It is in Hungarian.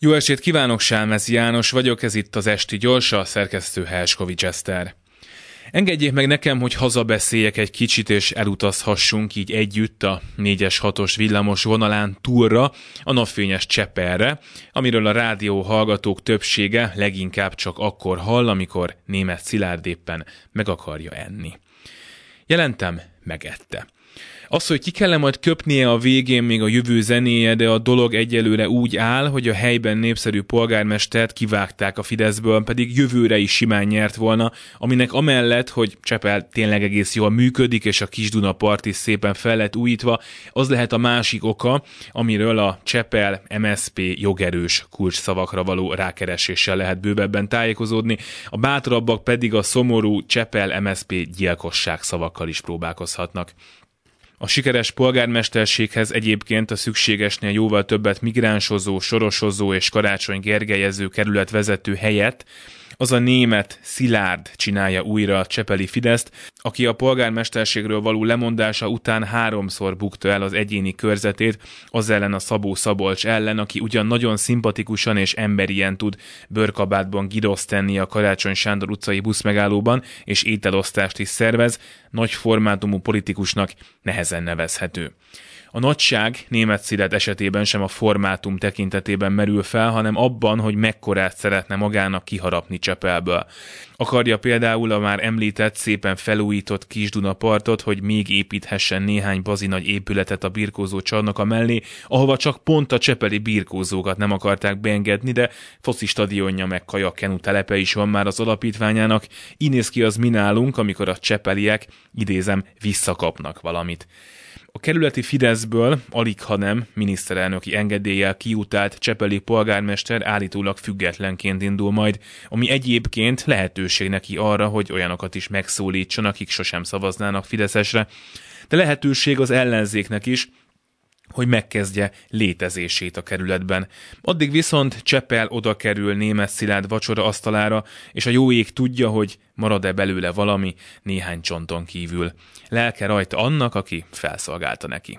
Jó estét kívánok, Sálmez János vagyok, ez itt az Esti Gyorsa, a szerkesztő Helskovics Eszter. Engedjék meg nekem, hogy hazabeszéljek egy kicsit, és elutazhassunk így együtt a 4-es 6-os villamos vonalán túlra, a napfényes Cseperre, amiről a rádió hallgatók többsége leginkább csak akkor hall, amikor német Szilárd éppen meg akarja enni. Jelentem, megette. Az, hogy ki kell majd köpnie a végén még a jövő zenéje, de a dolog egyelőre úgy áll, hogy a helyben népszerű polgármestert kivágták a Fideszből, pedig jövőre is simán nyert volna, aminek amellett, hogy Csepel tényleg egész jól működik, és a Kisduna part is szépen fel lett újítva, az lehet a másik oka, amiről a Csepel MSP jogerős kulcsszavakra való rákereséssel lehet bővebben tájékozódni, a bátrabbak pedig a szomorú Csepel MSP gyilkosság szavakkal is próbálkozhatnak. A sikeres polgármesterséghez egyébként a szükségesnél jóval többet migránsozó, sorosozó és karácsony gergelyező kerület vezető helyett az a német Szilárd csinálja újra a Csepeli Fideszt, aki a polgármesterségről való lemondása után háromszor bukta el az egyéni körzetét, az ellen a Szabó Szabolcs ellen, aki ugyan nagyon szimpatikusan és emberien tud bőrkabátban gidoszt tenni a Karácsony Sándor utcai buszmegállóban, és ételosztást is szervez, nagy formátumú politikusnak nehezen nevezhető. A nagyság német szilet esetében sem a formátum tekintetében merül fel, hanem abban, hogy mekkorát szeretne magának kiharapni Csepelből. Akarja például a már említett, szépen felújított Kisduna partot, hogy még építhessen néhány bazinagy épületet a birkózó csarnoka mellé, ahova csak pont a csepeli birkózókat nem akarták beengedni, de foci stadionja meg kajakkenu telepe is van már az alapítványának, inéz ki az mi nálunk, amikor a csepeliek, idézem, visszakapnak valamit. A kerületi Fideszből alig, ha nem miniszterelnöki engedéllyel kiutált Csepeli polgármester állítólag függetlenként indul majd, ami egyébként lehetőség neki arra, hogy olyanokat is megszólítson, akik sosem szavaznának Fideszesre, de lehetőség az ellenzéknek is, hogy megkezdje létezését a kerületben. Addig viszont Csepel oda kerül német Szilárd vacsora asztalára, és a jó ég tudja, hogy marad-e belőle valami néhány csonton kívül. Lelke rajta annak, aki felszolgálta neki.